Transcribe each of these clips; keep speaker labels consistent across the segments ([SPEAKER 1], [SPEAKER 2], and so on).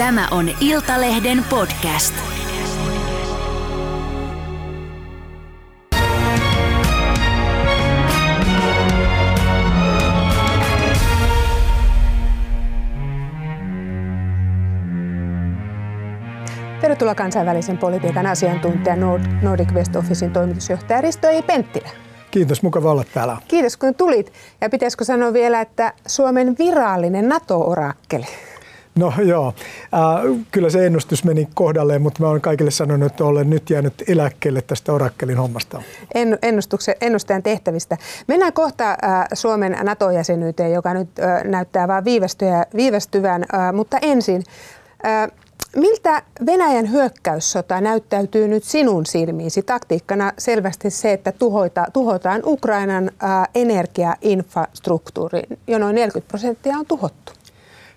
[SPEAKER 1] Tämä on Iltalehden podcast.
[SPEAKER 2] Tervetuloa kansainvälisen politiikan asiantuntija Nordic West Officein toimitusjohtaja Risto E. Penttilä.
[SPEAKER 3] Kiitos, mukava olla täällä.
[SPEAKER 2] Kiitos kun tulit. Ja pitäisikö sanoa vielä, että Suomen virallinen NATO-orakkeli?
[SPEAKER 3] No joo, äh, kyllä se ennustus meni kohdalleen, mutta mä olen kaikille sanonut, että olen nyt jäänyt eläkkeelle tästä orakkelin hommasta.
[SPEAKER 2] En, ennustajan tehtävistä. Mennään kohta äh, Suomen NATO-jäsenyyteen, joka nyt äh, näyttää vain viivästyvän, äh, mutta ensin. Äh, Miltä Venäjän hyökkäyssota näyttäytyy nyt sinun silmiisi? Taktiikkana selvästi se, että tuhota, tuhotaan Ukrainan ää, energiainfrastruktuuri. Jo noin 40 prosenttia on tuhottu.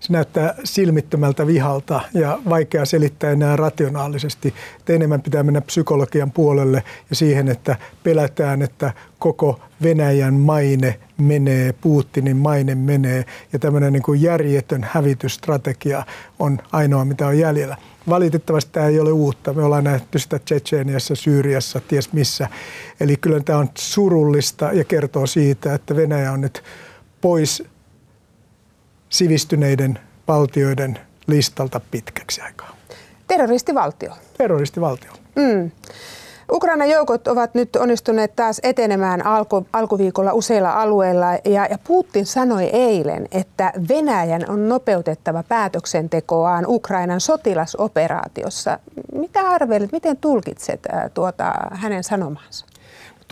[SPEAKER 3] Se näyttää silmittömältä vihalta ja vaikea selittää enää rationaalisesti. Että enemmän pitää mennä psykologian puolelle ja siihen, että pelätään, että koko Venäjän maine menee, Putinin maine menee ja tämmöinen niin kuin järjetön hävitysstrategia on ainoa, mitä on jäljellä. Valitettavasti tämä ei ole uutta. Me ollaan nähty sitä Tsetseeniassa, Syyriassa, ties missä. Eli kyllä tämä on surullista ja kertoo siitä, että Venäjä on nyt pois sivistyneiden valtioiden listalta pitkäksi aikaa.
[SPEAKER 2] Terroristivaltio.
[SPEAKER 3] Terroristivaltio.
[SPEAKER 2] Mm. Ukrainan joukot ovat nyt onnistuneet taas etenemään alku, alkuviikolla useilla alueilla ja, ja Putin sanoi eilen, että Venäjän on nopeutettava päätöksentekoaan Ukrainan sotilasoperaatiossa. Mitä arvelet, miten tulkitset äh, tuota hänen sanomaansa?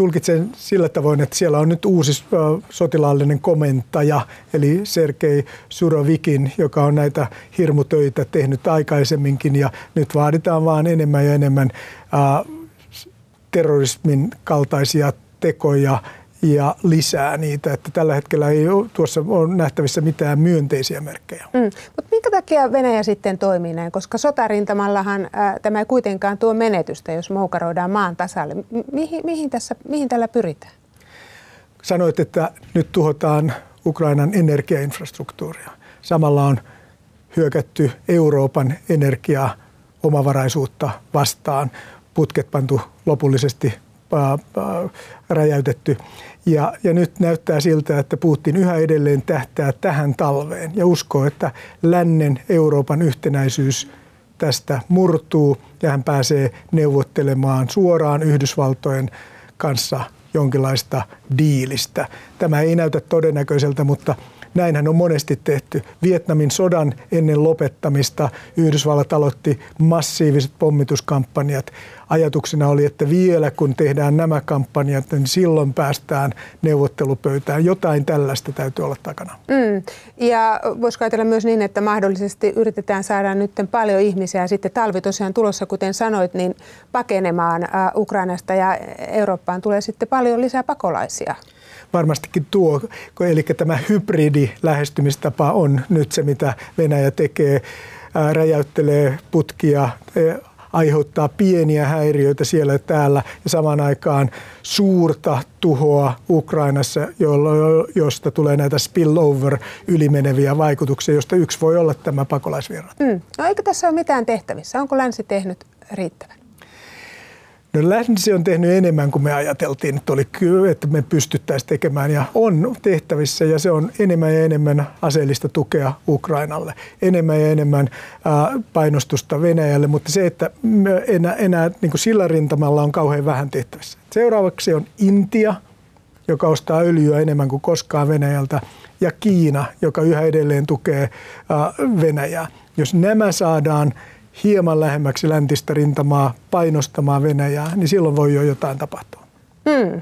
[SPEAKER 3] Tulkitsen sillä tavoin, että siellä on nyt uusi sotilaallinen komentaja, eli Sergei Surovikin, joka on näitä hirmutöitä tehnyt aikaisemminkin ja nyt vaaditaan vaan enemmän ja enemmän terrorismin kaltaisia tekoja ja lisää niitä. Että tällä hetkellä ei ole, tuossa ole nähtävissä mitään myönteisiä merkkejä. Mm.
[SPEAKER 2] Mutta minkä takia Venäjä sitten toimii näin? Koska sotarintamallahan ää, tämä ei kuitenkaan tuo menetystä, jos moukaroidaan maan tasalle. Mihin, mihin, tässä, mihin tällä pyritään?
[SPEAKER 3] Sanoit, että nyt tuhotaan Ukrainan energiainfrastruktuuria. Samalla on hyökätty Euroopan energiaa omavaraisuutta vastaan. Putket pantu lopullisesti räjäytetty. Ja, ja nyt näyttää siltä, että Putin yhä edelleen tähtää tähän talveen ja uskoo, että lännen Euroopan yhtenäisyys tästä murtuu ja hän pääsee neuvottelemaan suoraan Yhdysvaltojen kanssa jonkinlaista diilistä. Tämä ei näytä todennäköiseltä, mutta Näinhän on monesti tehty. Vietnamin sodan ennen lopettamista Yhdysvallat aloitti massiiviset pommituskampanjat. Ajatuksena oli, että vielä kun tehdään nämä kampanjat, niin silloin päästään neuvottelupöytään. Jotain tällaista täytyy olla takana.
[SPEAKER 2] Mm. Ja voisiko ajatella myös niin, että mahdollisesti yritetään saada nyt paljon ihmisiä sitten talvi tosiaan tulossa, kuten sanoit, niin pakenemaan Ukrainasta ja Eurooppaan tulee sitten paljon lisää pakolaisia
[SPEAKER 3] varmastikin tuo, eli tämä hybridi-lähestymistapa on nyt se, mitä Venäjä tekee, räjäyttelee putkia, aiheuttaa pieniä häiriöitä siellä ja täällä ja samaan aikaan suurta tuhoa Ukrainassa, josta tulee näitä spillover ylimeneviä vaikutuksia, josta yksi voi olla tämä pakolaisvirrat.
[SPEAKER 2] Mm. No eikö tässä ole mitään tehtävissä? Onko länsi tehnyt riittävän?
[SPEAKER 3] No länsi on tehnyt enemmän kuin me ajateltiin, että, oli, että me pystyttäisiin tekemään ja on tehtävissä ja se on enemmän ja enemmän aseellista tukea Ukrainalle, enemmän ja enemmän painostusta Venäjälle, mutta se, että enää, enää niin kuin sillä rintamalla on kauhean vähän tehtävissä. Seuraavaksi on Intia, joka ostaa öljyä enemmän kuin koskaan Venäjältä, ja Kiina, joka yhä edelleen tukee Venäjää. Jos nämä saadaan hieman lähemmäksi läntistä rintamaa painostamaan Venäjää, niin silloin voi jo jotain tapahtua. Hmm.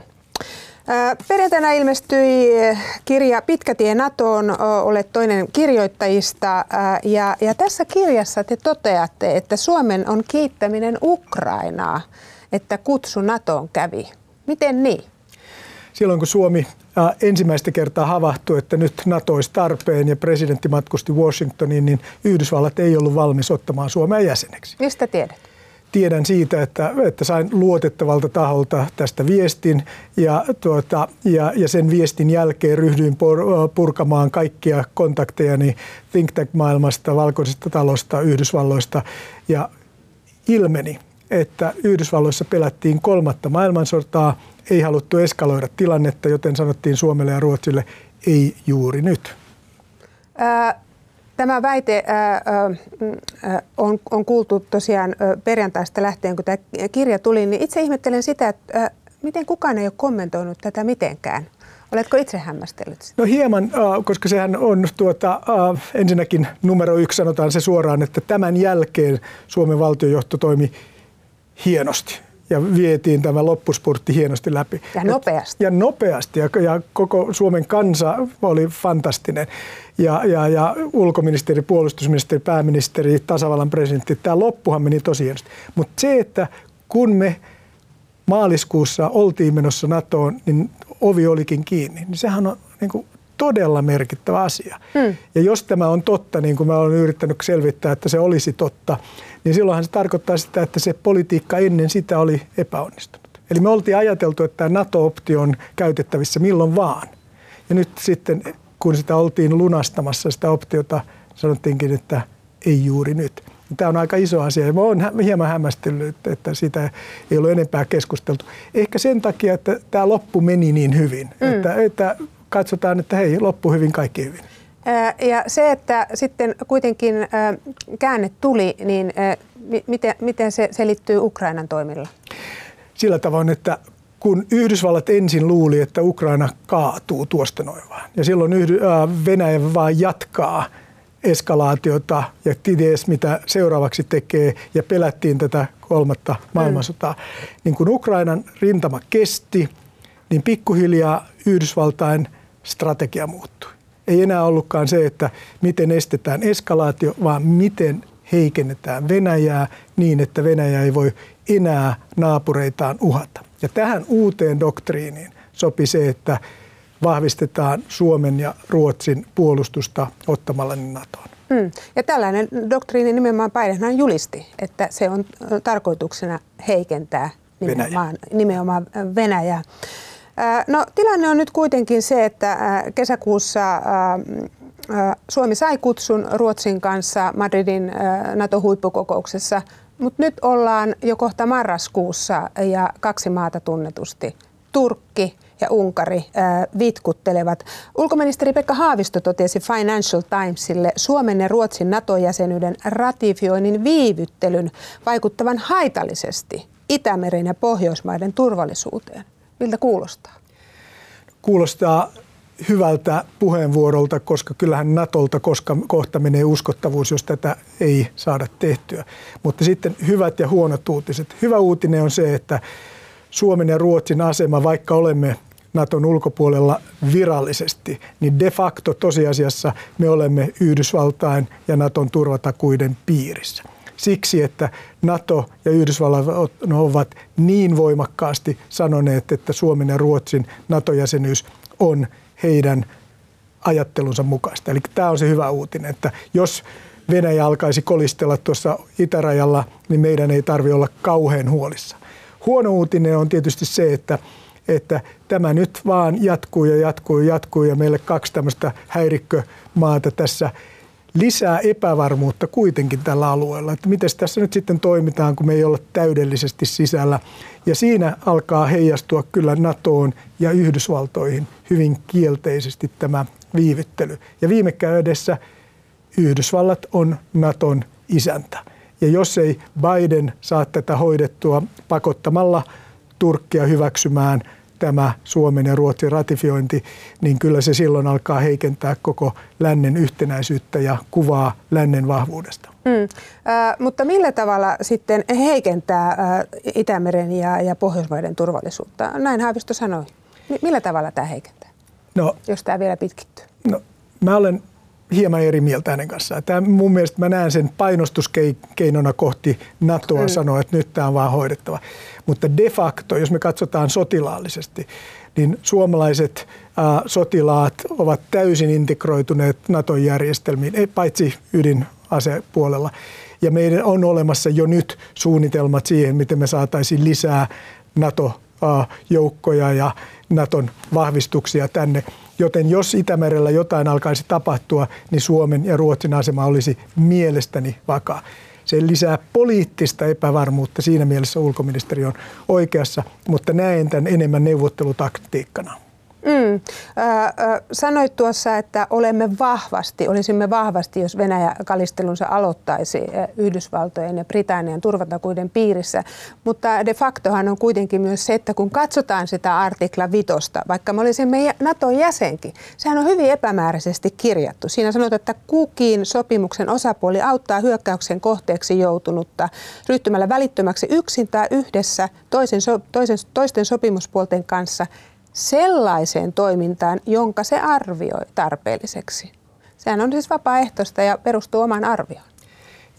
[SPEAKER 2] Perjantaina ilmestyi kirja Pitkä tie NATOon, olet toinen kirjoittajista ja, ja tässä kirjassa te toteatte, että Suomen on kiittäminen Ukrainaa, että kutsu NATOon kävi. Miten niin?
[SPEAKER 3] Silloin kun Suomi ensimmäistä kertaa havahtui, että nyt NATO olisi tarpeen ja presidentti matkusti Washingtoniin, niin Yhdysvallat ei ollut valmis ottamaan Suomea jäseneksi.
[SPEAKER 2] Mistä tiedät?
[SPEAKER 3] tiedän siitä, että, että sain luotettavalta taholta tästä viestin ja, tuota, ja, ja sen viestin jälkeen ryhdyin purkamaan kaikkia kontaktejani Think Tank-maailmasta, Valkoisesta talosta, Yhdysvalloista ja ilmeni, että Yhdysvalloissa pelättiin kolmatta maailmansotaa, ei haluttu eskaloida tilannetta, joten sanottiin Suomelle ja Ruotsille ei juuri nyt.
[SPEAKER 2] Ää, Tämä väite on, on kuultu tosiaan perjantaista lähtien, kun tämä kirja tuli, niin itse ihmettelen sitä, että miten kukaan ei ole kommentoinut tätä mitenkään. Oletko itse hämmästellyt sitä?
[SPEAKER 3] No hieman, koska sehän on tuota, ensinnäkin numero yksi, sanotaan se suoraan, että tämän jälkeen Suomen valtiojohto toimi hienosti ja vietiin tämä loppuspurtti hienosti läpi.
[SPEAKER 2] Ja nopeasti.
[SPEAKER 3] Ja nopeasti ja, ja koko Suomen kansa oli fantastinen. Ja, ja, ja ulkoministeri, puolustusministeri, pääministeri, tasavallan presidentti, tämä loppuhan meni tosi hienosti. Mutta se, että kun me maaliskuussa oltiin menossa NATOon, niin ovi olikin kiinni, niin sehän on niin kuin todella merkittävä asia. Hmm. Ja jos tämä on totta, niin kuin mä olen yrittänyt selvittää, että se olisi totta, niin silloinhan se tarkoittaa sitä, että se politiikka ennen sitä oli epäonnistunut. Eli me oltiin ajateltu, että tämä NATO-optio on käytettävissä milloin vaan. Ja nyt sitten, kun sitä oltiin lunastamassa, sitä optiota, sanottiinkin, että ei juuri nyt. Tämä on aika iso asia ja olen hieman hämmästellyt, että sitä ei ole enempää keskusteltu. Ehkä sen takia, että tämä loppu meni niin hyvin, mm. että, että katsotaan, että hei, loppu hyvin, kaikki hyvin.
[SPEAKER 2] Ja se, että sitten kuitenkin käänne tuli, niin miten, miten se selittyy Ukrainan toimilla?
[SPEAKER 3] Sillä tavoin, että kun Yhdysvallat ensin luuli, että Ukraina kaatuu tuosta noin vaan, ja silloin Venäjä vaan jatkaa eskalaatiota ja ties mitä seuraavaksi tekee, ja pelättiin tätä kolmatta maailmansotaa. Mm. Niin kun Ukrainan rintama kesti, niin pikkuhiljaa Yhdysvaltain strategia muuttui ei enää ollutkaan se, että miten estetään eskalaatio, vaan miten heikennetään Venäjää niin, että Venäjä ei voi enää naapureitaan uhata. Ja tähän uuteen doktriiniin sopi se, että vahvistetaan Suomen ja Ruotsin puolustusta ottamalla ne NATOon.
[SPEAKER 2] Mm. Ja tällainen doktriini nimenomaan Bidenhan julisti, että se on tarkoituksena heikentää nimenomaan Venäjä. nimenomaan Venäjää. No tilanne on nyt kuitenkin se, että kesäkuussa Suomi sai kutsun Ruotsin kanssa Madridin NATO-huippukokouksessa, mutta nyt ollaan jo kohta marraskuussa ja kaksi maata tunnetusti, Turkki ja Unkari, vitkuttelevat. Ulkoministeri Pekka Haavisto totesi Financial Timesille Suomen ja Ruotsin NATO-jäsenyyden ratifioinnin viivyttelyn vaikuttavan haitallisesti Itämeren ja Pohjoismaiden turvallisuuteen. Miltä kuulostaa?
[SPEAKER 3] Kuulostaa hyvältä puheenvuorolta, koska kyllähän Natolta koska kohta menee uskottavuus, jos tätä ei saada tehtyä. Mutta sitten hyvät ja huonot uutiset. Hyvä uutinen on se, että Suomen ja Ruotsin asema, vaikka olemme Naton ulkopuolella virallisesti, niin de facto tosiasiassa me olemme Yhdysvaltain ja Naton turvatakuiden piirissä siksi, että NATO ja Yhdysvallat ovat niin voimakkaasti sanoneet, että Suomen ja Ruotsin NATO-jäsenyys on heidän ajattelunsa mukaista. Eli tämä on se hyvä uutinen, että jos Venäjä alkaisi kolistella tuossa itärajalla, niin meidän ei tarvitse olla kauhean huolissa. Huono uutinen on tietysti se, että, että tämä nyt vaan jatkuu ja jatkuu ja jatkuu ja meille kaksi tämmöistä häirikkömaata tässä lisää epävarmuutta kuitenkin tällä alueella, että miten tässä nyt sitten toimitaan, kun me ei olla täydellisesti sisällä. Ja siinä alkaa heijastua kyllä NATOon ja Yhdysvaltoihin hyvin kielteisesti tämä viivyttely. Ja viime käydessä Yhdysvallat on NATOn isäntä. Ja jos ei Biden saa tätä hoidettua pakottamalla Turkkia hyväksymään – tämä Suomen ja Ruotsin ratifiointi, niin kyllä se silloin alkaa heikentää koko lännen yhtenäisyyttä ja kuvaa lännen vahvuudesta. Mm.
[SPEAKER 2] Äh, mutta millä tavalla sitten heikentää äh, Itämeren ja, ja Pohjoismaiden turvallisuutta? Näin Haavisto sanoi. M- millä tavalla tämä heikentää, no, jos tämä vielä pitkittyy?
[SPEAKER 3] No, mä olen hieman eri mieltä hänen kanssaan. Tämä, mun mielestä mä näen sen painostuskeinona kohti NATOa mm. sanoa, että nyt tämä on vaan hoidettava. Mutta de facto, jos me katsotaan sotilaallisesti, niin suomalaiset ää, sotilaat ovat täysin integroituneet nato järjestelmiin, ei paitsi ydinasepuolella. Ja meidän on olemassa jo nyt suunnitelmat siihen, miten me saataisiin lisää NATO-joukkoja ja Naton vahvistuksia tänne. Joten jos Itämerellä jotain alkaisi tapahtua, niin Suomen ja Ruotsin asema olisi mielestäni vakaa. Se lisää poliittista epävarmuutta. Siinä mielessä ulkoministeri on oikeassa, mutta näen tämän enemmän neuvottelutaktiikkana.
[SPEAKER 2] Mm. Sanoit tuossa, että olemme vahvasti, olisimme vahvasti, jos Venäjä kalistelunsa aloittaisi Yhdysvaltojen ja Britannian turvatakuiden piirissä. Mutta de factohan on kuitenkin myös se, että kun katsotaan sitä artikla vitosta, vaikka me olisimme Naton jäsenkin, sehän on hyvin epämääräisesti kirjattu. Siinä sanotaan, että kukin sopimuksen osapuoli auttaa hyökkäyksen kohteeksi joutunutta ryhtymällä välittömäksi yksin tai yhdessä toisen, toisen, toisten sopimuspuolten kanssa – sellaiseen toimintaan, jonka se arvioi tarpeelliseksi. Sehän on siis vapaaehtoista ja perustuu omaan arvioon.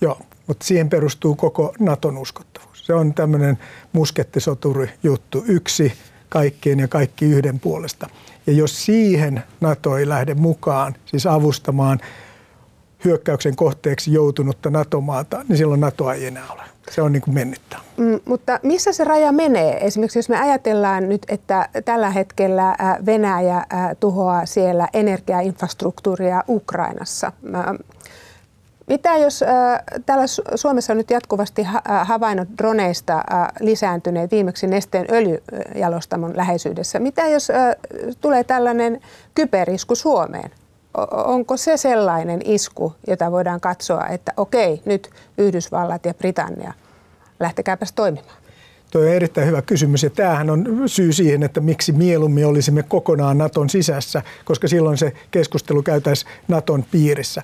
[SPEAKER 3] Joo, mutta siihen perustuu koko Naton uskottavuus. Se on tämmöinen muskettisoturi juttu. Yksi kaikkien ja kaikki yhden puolesta. Ja jos siihen NATO ei lähde mukaan, siis avustamaan hyökkäyksen kohteeksi joutunutta NATO-maata, niin silloin NATO ei enää ole se on niin kuin mennyttä.
[SPEAKER 2] Mm, mutta missä se raja menee? Esimerkiksi jos me ajatellaan nyt, että tällä hetkellä Venäjä tuhoaa siellä energiainfrastruktuuria Ukrainassa. Mitä jos täällä Suomessa on nyt jatkuvasti havainnot droneista lisääntyneet viimeksi nesteen öljyjalostamon läheisyydessä? Mitä jos tulee tällainen kyberisku Suomeen? Onko se sellainen isku, jota voidaan katsoa, että okei, nyt Yhdysvallat ja Britannia, lähtekääpäs toimimaan?
[SPEAKER 3] Tuo on erittäin hyvä kysymys ja tämähän on syy siihen, että miksi mieluummin olisimme kokonaan Naton sisässä, koska silloin se keskustelu käytäisiin Naton piirissä.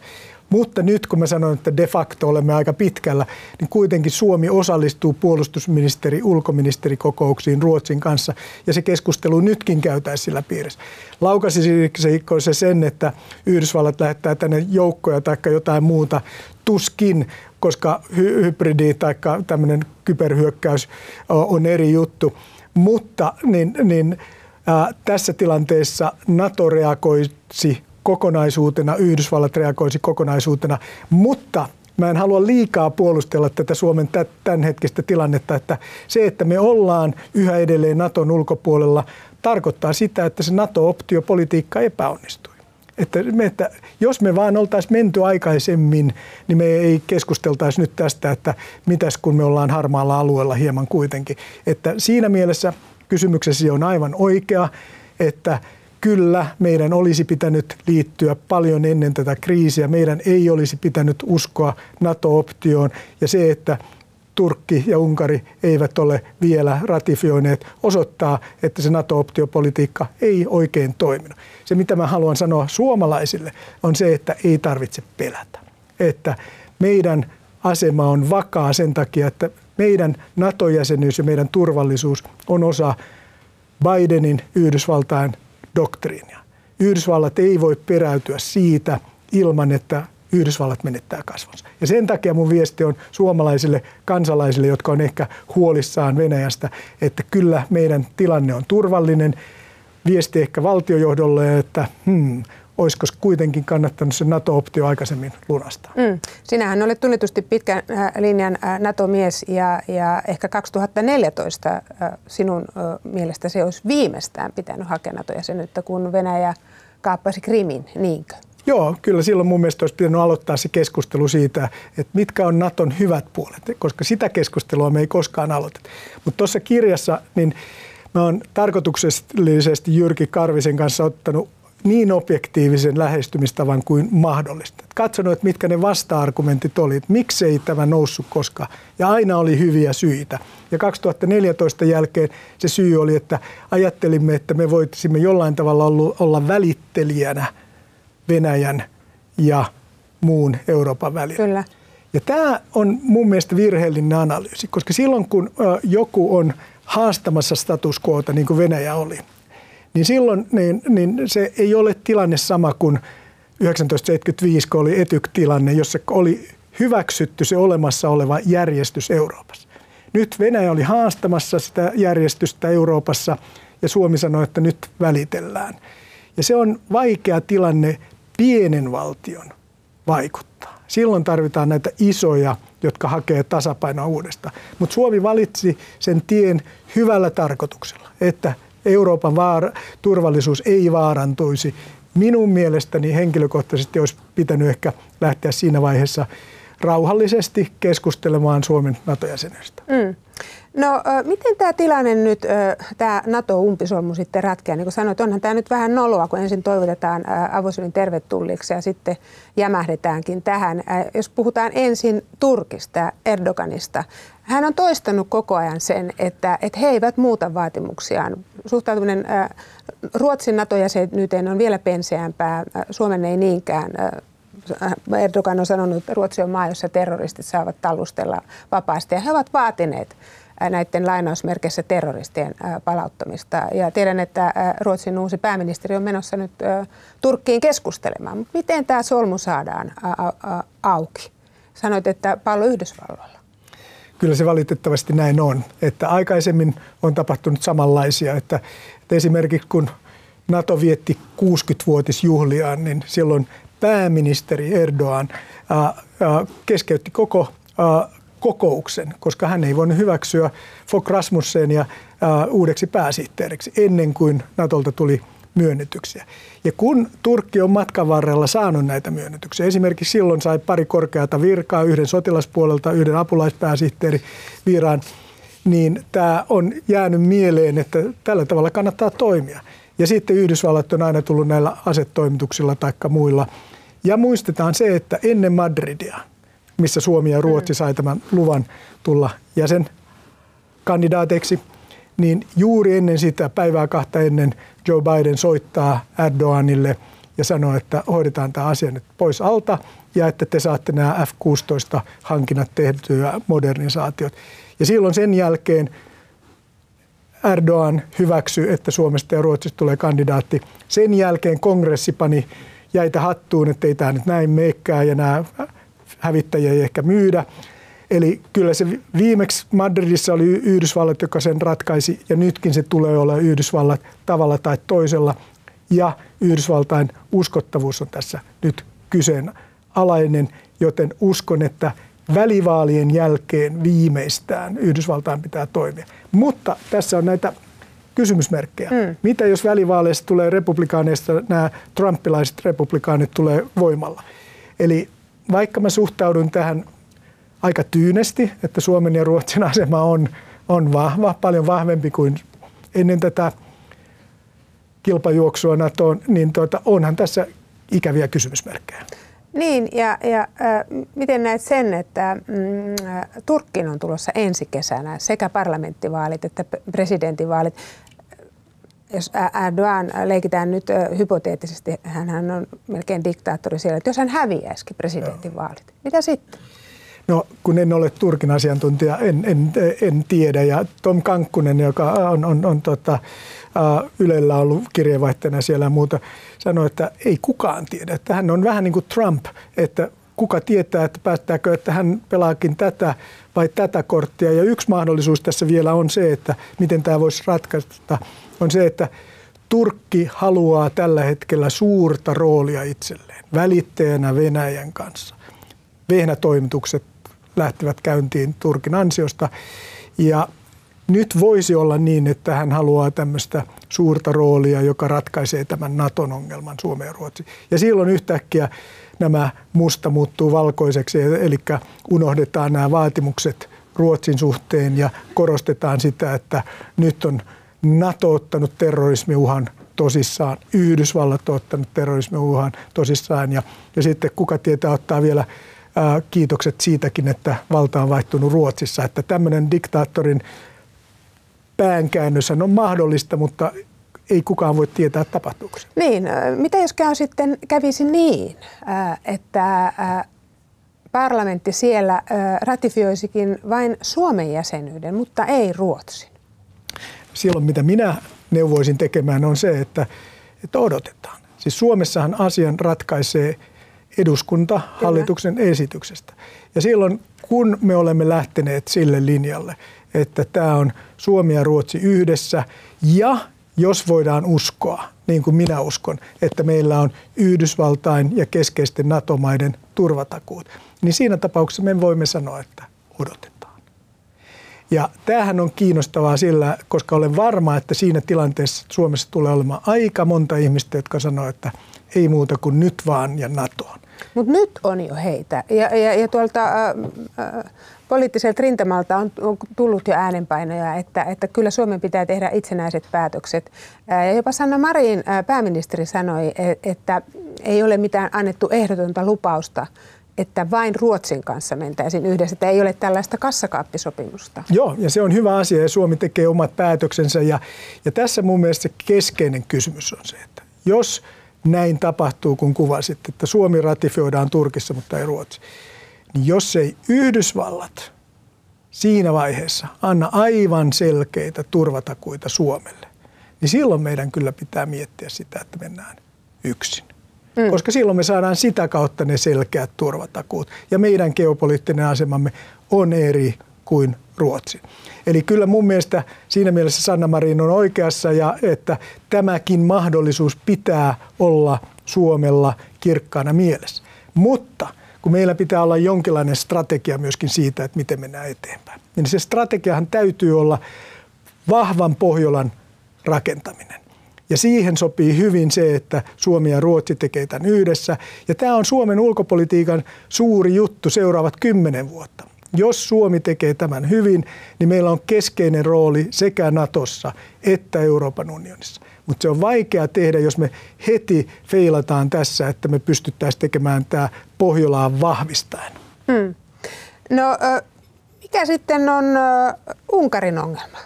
[SPEAKER 3] Mutta nyt kun mä sanoin, että de facto olemme aika pitkällä, niin kuitenkin Suomi osallistuu puolustusministeri, ulkoministerikokouksiin Ruotsin kanssa ja se keskustelu nytkin käytäisiin sillä piirissä. Laukasi se sen, että Yhdysvallat lähettää tänne joukkoja tai jotain muuta, tuskin, koska hy- hybridi tai tämmöinen kyberhyökkäys on eri juttu. Mutta niin, niin, ää, tässä tilanteessa NATO reagoisi kokonaisuutena, Yhdysvallat reagoisi kokonaisuutena, mutta mä en halua liikaa puolustella tätä Suomen tämänhetkistä tilannetta, että se, että me ollaan yhä edelleen Naton ulkopuolella, tarkoittaa sitä, että se NATO-optiopolitiikka epäonnistui. Että, me, että jos me vaan oltaisiin menty aikaisemmin, niin me ei keskusteltaisi nyt tästä, että mitäs kun me ollaan harmaalla alueella hieman kuitenkin. Että siinä mielessä kysymyksesi on aivan oikea, että kyllä meidän olisi pitänyt liittyä paljon ennen tätä kriisiä. Meidän ei olisi pitänyt uskoa NATO-optioon ja se, että Turkki ja Unkari eivät ole vielä ratifioineet, osoittaa, että se NATO-optiopolitiikka ei oikein toiminut. Se, mitä mä haluan sanoa suomalaisille, on se, että ei tarvitse pelätä. Että meidän asema on vakaa sen takia, että meidän NATO-jäsenyys ja meidän turvallisuus on osa Bidenin Yhdysvaltain doktriinia. Yhdysvallat ei voi peräytyä siitä ilman, että Yhdysvallat menettää kasvonsa. Ja sen takia mun viesti on suomalaisille kansalaisille, jotka on ehkä huolissaan Venäjästä, että kyllä meidän tilanne on turvallinen. Viesti ehkä valtiojohdolle, että hmm, olisiko kuitenkin kannattanut se NATO-optio aikaisemmin lunastaa? Mm.
[SPEAKER 2] Sinähän olet tunnetusti pitkän äh, linjan äh, NATO-mies ja, ja ehkä 2014 äh, sinun mielestäsi olisi viimeistään pitänyt hakea NATO-jäsenyyttä, kun Venäjä kaappasi Krimin, niinkö?
[SPEAKER 3] Joo, kyllä silloin mun mielestä olisi pitänyt aloittaa se keskustelu siitä, että mitkä on Naton hyvät puolet, koska sitä keskustelua me ei koskaan aloiteta. Mutta tuossa kirjassa, niin mä oon tarkoituksellisesti Jyrki Karvisen kanssa ottanut niin objektiivisen lähestymistavan kuin mahdollista. Katsonut, että mitkä ne vasta-argumentit oli, että miksei tämä noussut koskaan. Ja aina oli hyviä syitä. Ja 2014 jälkeen se syy oli, että ajattelimme, että me voisimme jollain tavalla olla välittelijänä Venäjän ja muun Euroopan välillä.
[SPEAKER 2] Kyllä.
[SPEAKER 3] Ja tämä on mun mielestä virheellinen analyysi, koska silloin kun joku on haastamassa status quota, niin kuin Venäjä oli – niin silloin niin, niin se ei ole tilanne sama kuin 1975, kun oli etyk-tilanne, jossa oli hyväksytty se olemassa oleva järjestys Euroopassa. Nyt Venäjä oli haastamassa sitä järjestystä Euroopassa ja Suomi sanoi, että nyt välitellään. Ja se on vaikea tilanne pienen valtion vaikuttaa. Silloin tarvitaan näitä isoja, jotka hakee tasapainoa uudestaan. Mutta Suomi valitsi sen tien hyvällä tarkoituksella, että Euroopan vaara, turvallisuus ei vaarantuisi. Minun mielestäni henkilökohtaisesti olisi pitänyt ehkä lähteä siinä vaiheessa rauhallisesti keskustelemaan Suomen NATO-jäsenyydestä. Mm.
[SPEAKER 2] No miten tämä tilanne nyt, tämä NATO-umpisolmu sitten ratkeaa? Niin kuin sanoit, onhan tämä nyt vähän noloa, kun ensin toivotetaan avosylin tervetulliksi ja sitten jämähdetäänkin tähän. Jos puhutaan ensin Turkista, Erdoganista, hän on toistanut koko ajan sen, että, että he eivät muuta vaatimuksiaan. Suhtautuminen Ruotsin NATO-jäsenyyteen on vielä penseämpää, Suomen ei niinkään. Erdogan on sanonut, että Ruotsi on maa, jossa terroristit saavat tallustella vapaasti ja he ovat vaatineet näiden lainausmerkeissä terroristien palauttamista. Ja tiedän, että Ruotsin uusi pääministeri on menossa nyt Turkkiin keskustelemaan. Mutta miten tämä solmu saadaan auki? Sanoit, että pallo Yhdysvalloilla.
[SPEAKER 3] Kyllä se valitettavasti näin on. Että aikaisemmin on tapahtunut samanlaisia. Että, että esimerkiksi kun NATO vietti 60-vuotisjuhliaan, niin silloin pääministeri Erdogan keskeytti koko kokouksen, koska hän ei voinut hyväksyä Fogh Rasmussenia uudeksi pääsihteeriksi ennen kuin Natolta tuli myönnytyksiä. Ja kun Turkki on matkan varrella saanut näitä myönnytyksiä, esimerkiksi silloin sai pari korkeata virkaa, yhden sotilaspuolelta, yhden apulaispääsihteeri viraan, niin tämä on jäänyt mieleen, että tällä tavalla kannattaa toimia. Ja sitten Yhdysvallat on aina tullut näillä asetoimituksilla tai muilla. Ja muistetaan se, että ennen Madridia – missä Suomi ja Ruotsi sai tämän luvan tulla jäsen kandidaateiksi, niin juuri ennen sitä, päivää kahta ennen, Joe Biden soittaa Erdoganille ja sanoo, että hoidetaan tämä asia nyt pois alta ja että te saatte nämä F-16-hankinnat tehtyä modernisaatiot. Ja silloin sen jälkeen Erdogan hyväksyi, että Suomesta ja Ruotsista tulee kandidaatti. Sen jälkeen kongressi pani jäitä hattuun, että ei tämä nyt näin meikään ja nämä hävittäjiä ei ehkä myydä. Eli kyllä se viimeksi Madridissa oli Yhdysvallat, joka sen ratkaisi, ja nytkin se tulee olla Yhdysvallat tavalla tai toisella. Ja Yhdysvaltain uskottavuus on tässä nyt kyseenalainen, joten uskon, että välivaalien jälkeen viimeistään Yhdysvaltain pitää toimia. Mutta tässä on näitä kysymysmerkkejä. Mm. Mitä jos välivaaleista tulee republikaaneista, nämä trumpilaiset republikaanit tulee voimalla? Eli vaikka mä suhtaudun tähän aika tyynesti, että Suomen ja Ruotsin asema on, on vahva, paljon vahvempi kuin ennen tätä kilpajuoksua NATOon, niin tuota, onhan tässä ikäviä kysymysmerkkejä.
[SPEAKER 2] Niin, ja, ja äh, miten näet sen, että mm, Turkkiin on tulossa ensi kesänä sekä parlamenttivaalit että presidentinvaalit jos Erdogan leikitään nyt hypoteettisesti, hän on melkein diktaattori siellä, että jos hän häviäisikin presidentinvaalit, mitä sitten?
[SPEAKER 3] No kun en ole Turkin asiantuntija, en, en, en tiedä. Ja Tom Kankkunen, joka on, on, on tota, Ylellä ollut kirjeenvaihtajana siellä ja muuta, sanoi, että ei kukaan tiedä. Että hän on vähän niin kuin Trump, että kuka tietää, että päästääkö, että hän pelaakin tätä vai tätä korttia. Ja yksi mahdollisuus tässä vielä on se, että miten tämä voisi ratkaista on se, että Turkki haluaa tällä hetkellä suurta roolia itselleen välittäjänä Venäjän kanssa. Vehnätoimitukset lähtevät käyntiin Turkin ansiosta ja nyt voisi olla niin, että hän haluaa tämmöistä suurta roolia, joka ratkaisee tämän Naton ongelman Suomeen ja Ruotsi. Ja silloin yhtäkkiä nämä musta muuttuu valkoiseksi, eli unohdetaan nämä vaatimukset Ruotsin suhteen ja korostetaan sitä, että nyt on – NATO ottanut terrorismiuhan tosissaan, Yhdysvallat on ottanut terrorismiuhan tosissaan ja, ja sitten kuka tietää ottaa vielä ää, kiitokset siitäkin, että valta on vaihtunut Ruotsissa, että tämmöinen diktaattorin päänkäännös on mahdollista, mutta ei kukaan voi tietää tapahtuuko
[SPEAKER 2] Niin, mitä jos käy sitten kävisi niin, että parlamentti siellä ratifioisikin vain Suomen jäsenyyden, mutta ei Ruotsin?
[SPEAKER 3] silloin mitä minä neuvoisin tekemään on se, että, että odotetaan. Siis Suomessahan asian ratkaisee eduskunta hallituksen esityksestä. Ja silloin kun me olemme lähteneet sille linjalle, että tämä on Suomi ja Ruotsi yhdessä ja jos voidaan uskoa, niin kuin minä uskon, että meillä on Yhdysvaltain ja keskeisten NATO-maiden turvatakuut, niin siinä tapauksessa me voimme sanoa, että odotetaan. Ja tämähän on kiinnostavaa sillä, koska olen varma, että siinä tilanteessa Suomessa tulee olemaan aika monta ihmistä, jotka sanoo, että ei muuta kuin nyt vaan ja NATOon.
[SPEAKER 2] Mutta nyt on jo heitä. Ja, ja, ja tuolta äh, äh, poliittiselta rintamalta on tullut jo äänenpainoja, että, että kyllä Suomen pitää tehdä itsenäiset päätökset. Äh, ja jopa Sanna Marin äh, pääministeri sanoi, e, että ei ole mitään annettu ehdotonta lupausta että vain Ruotsin kanssa mentäisiin yhdessä, että ei ole tällaista kassakaappisopimusta.
[SPEAKER 3] Joo, ja se on hyvä asia ja Suomi tekee omat päätöksensä ja, ja tässä mun mielestä se keskeinen kysymys on se, että jos näin tapahtuu, kun kuvasit, että Suomi ratifioidaan Turkissa, mutta ei Ruotsi, niin jos ei Yhdysvallat siinä vaiheessa anna aivan selkeitä turvatakuita Suomelle, niin silloin meidän kyllä pitää miettiä sitä, että mennään yksin. Mm. Koska silloin me saadaan sitä kautta ne selkeät turvatakuut. Ja meidän geopoliittinen asemamme on eri kuin Ruotsi. Eli kyllä mun mielestä siinä mielessä Sanna Marin on oikeassa ja että tämäkin mahdollisuus pitää olla Suomella kirkkaana mielessä. Mutta kun meillä pitää olla jonkinlainen strategia myöskin siitä, että miten mennään eteenpäin, niin se strategiahan täytyy olla vahvan Pohjolan rakentaminen. Ja siihen sopii hyvin se, että Suomi ja Ruotsi tekee tämän yhdessä. Ja tämä on Suomen ulkopolitiikan suuri juttu seuraavat kymmenen vuotta. Jos Suomi tekee tämän hyvin, niin meillä on keskeinen rooli sekä Natossa että Euroopan unionissa. Mutta se on vaikea tehdä, jos me heti feilataan tässä, että me pystyttäisiin tekemään tämä Pohjolaan vahvistaen. Hmm.
[SPEAKER 2] No mikä sitten on Unkarin ongelma?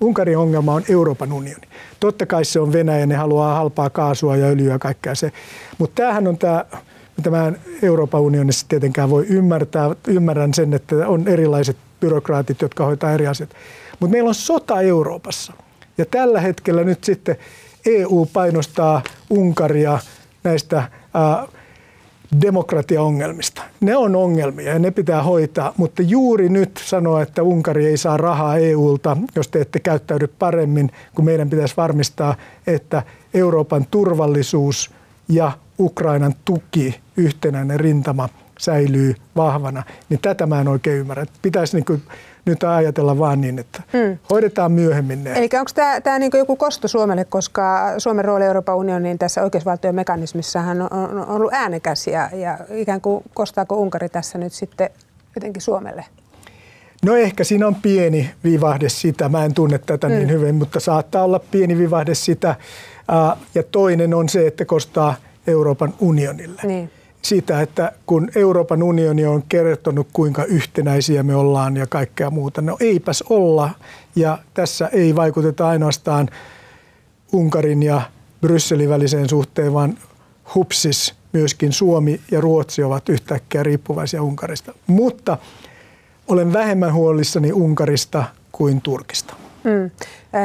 [SPEAKER 3] Unkarin ongelma on Euroopan unioni. Totta kai se on Venäjä, ne haluaa halpaa kaasua ja öljyä ja kaikkea se. Mutta tämähän on tämä, mitä mä Euroopan unionissa tietenkään voi ymmärtää. Ymmärrän sen, että on erilaiset byrokraatit, jotka hoitaa eri asiat. Mutta meillä on sota Euroopassa. Ja tällä hetkellä nyt sitten EU painostaa Unkaria näistä ää, demokratiaongelmista. Ne on ongelmia ja ne pitää hoitaa, mutta juuri nyt sanoa, että Unkari ei saa rahaa EUlta, jos te ette käyttäydy paremmin, kun meidän pitäisi varmistaa, että Euroopan turvallisuus ja Ukrainan tuki, yhtenäinen rintama säilyy vahvana, niin tätä mä en oikein ymmärrä. Pitäisi niin nyt ajatella vaan niin, että hmm. hoidetaan myöhemmin ne.
[SPEAKER 2] Eli onko tämä, tämä niin joku kosto Suomelle, koska Suomen rooli Euroopan unionin tässä oikeusvaltion mekanismissahan on, on ollut äänekäs ja, ja ikään kuin kostaako Unkari tässä nyt sitten jotenkin Suomelle?
[SPEAKER 3] No ehkä siinä on pieni vivahde sitä. Mä en tunne tätä niin hmm. niin hyvin, mutta saattaa olla pieni vivahde sitä. Ja toinen on se, että kostaa Euroopan unionille. Niin sitä, että kun Euroopan unioni on kertonut, kuinka yhtenäisiä me ollaan ja kaikkea muuta, no eipäs olla. Ja tässä ei vaikuteta ainoastaan Unkarin ja Brysselin väliseen suhteen, vaan hupsis myöskin Suomi ja Ruotsi ovat yhtäkkiä riippuvaisia Unkarista. Mutta olen vähemmän huolissani Unkarista kuin Turkista. Mm,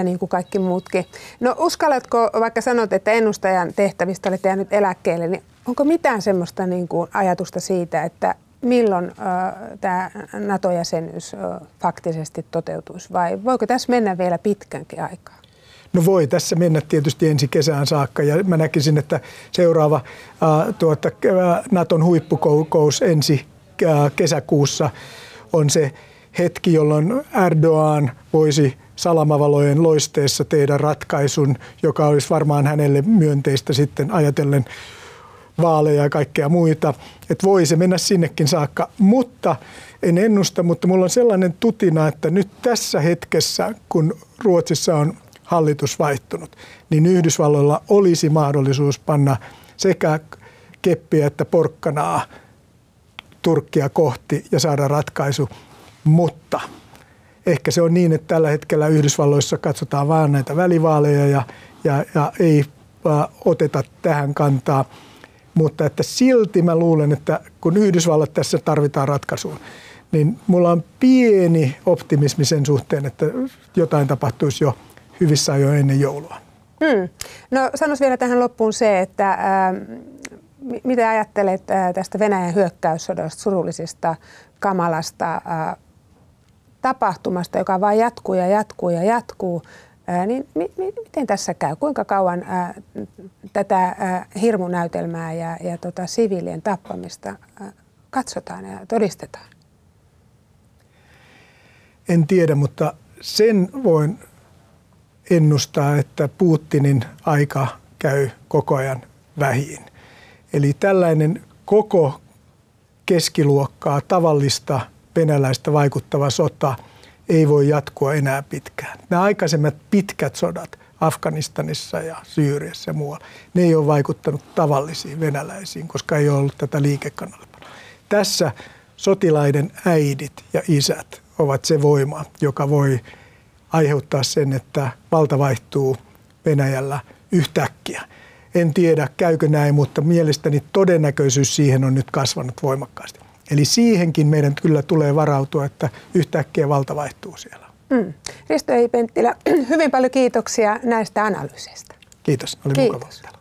[SPEAKER 2] niin kuin kaikki muutkin. No uskallatko, vaikka sanot, että ennustajan tehtävistä olet jäänyt eläkkeelle, niin Onko mitään semmoista niin kuin ajatusta siitä, että milloin äh, tämä NATO-jäsenyys äh, faktisesti toteutuisi vai voiko tässä mennä vielä pitkänkin aikaa?
[SPEAKER 3] No voi tässä mennä tietysti ensi kesään saakka ja mä näkisin, että seuraava äh, tuota, Naton huippukokous ensi äh, kesäkuussa on se hetki, jolloin Erdogan voisi salamavalojen loisteessa tehdä ratkaisun, joka olisi varmaan hänelle myönteistä sitten ajatellen vaaleja ja kaikkea muita. Että voi se mennä sinnekin saakka, mutta en ennusta, mutta mulla on sellainen tutina, että nyt tässä hetkessä, kun Ruotsissa on hallitus vaihtunut, niin Yhdysvalloilla olisi mahdollisuus panna sekä keppiä että porkkanaa Turkkia kohti ja saada ratkaisu, mutta ehkä se on niin, että tällä hetkellä Yhdysvalloissa katsotaan vain näitä välivaaleja ja, ja, ja ei oteta tähän kantaa – mutta että silti mä luulen, että kun Yhdysvallat tässä tarvitaan ratkaisuun, niin mulla on pieni optimismi sen suhteen, että jotain tapahtuisi jo hyvissä ajoin ennen joulua. Hmm.
[SPEAKER 2] No sanois vielä tähän loppuun se, että äh, mitä ajattelet äh, tästä Venäjän hyökkäyssodasta, surullisesta, kamalasta äh, tapahtumasta, joka vain jatkuu ja jatkuu ja jatkuu. niin mi, mi, miten tässä käy? Kuinka kauan ää, tätä ää, hirmunäytelmää ja, ja tota, siviilien tappamista ää, katsotaan ja todistetaan?
[SPEAKER 3] En tiedä, mutta sen voin ennustaa, että Putinin aika käy koko ajan vähin. Eli tällainen koko keskiluokkaa tavallista venäläistä vaikuttava sota ei voi jatkua enää pitkään. Nämä aikaisemmat pitkät sodat Afganistanissa ja Syyriassa ja muualla, ne ei ole vaikuttanut tavallisiin venäläisiin, koska ei ole ollut tätä liikekanalaa. Tässä sotilaiden äidit ja isät ovat se voima, joka voi aiheuttaa sen, että valta vaihtuu Venäjällä yhtäkkiä. En tiedä, käykö näin, mutta mielestäni todennäköisyys siihen on nyt kasvanut voimakkaasti. Eli siihenkin meidän kyllä tulee varautua, että yhtäkkiä valta vaihtuu siellä.
[SPEAKER 2] Mm. Risto Eipenttilä, hyvin paljon kiitoksia näistä analyyseistä.
[SPEAKER 3] Kiitos, oli
[SPEAKER 2] Kiitos.
[SPEAKER 3] mukava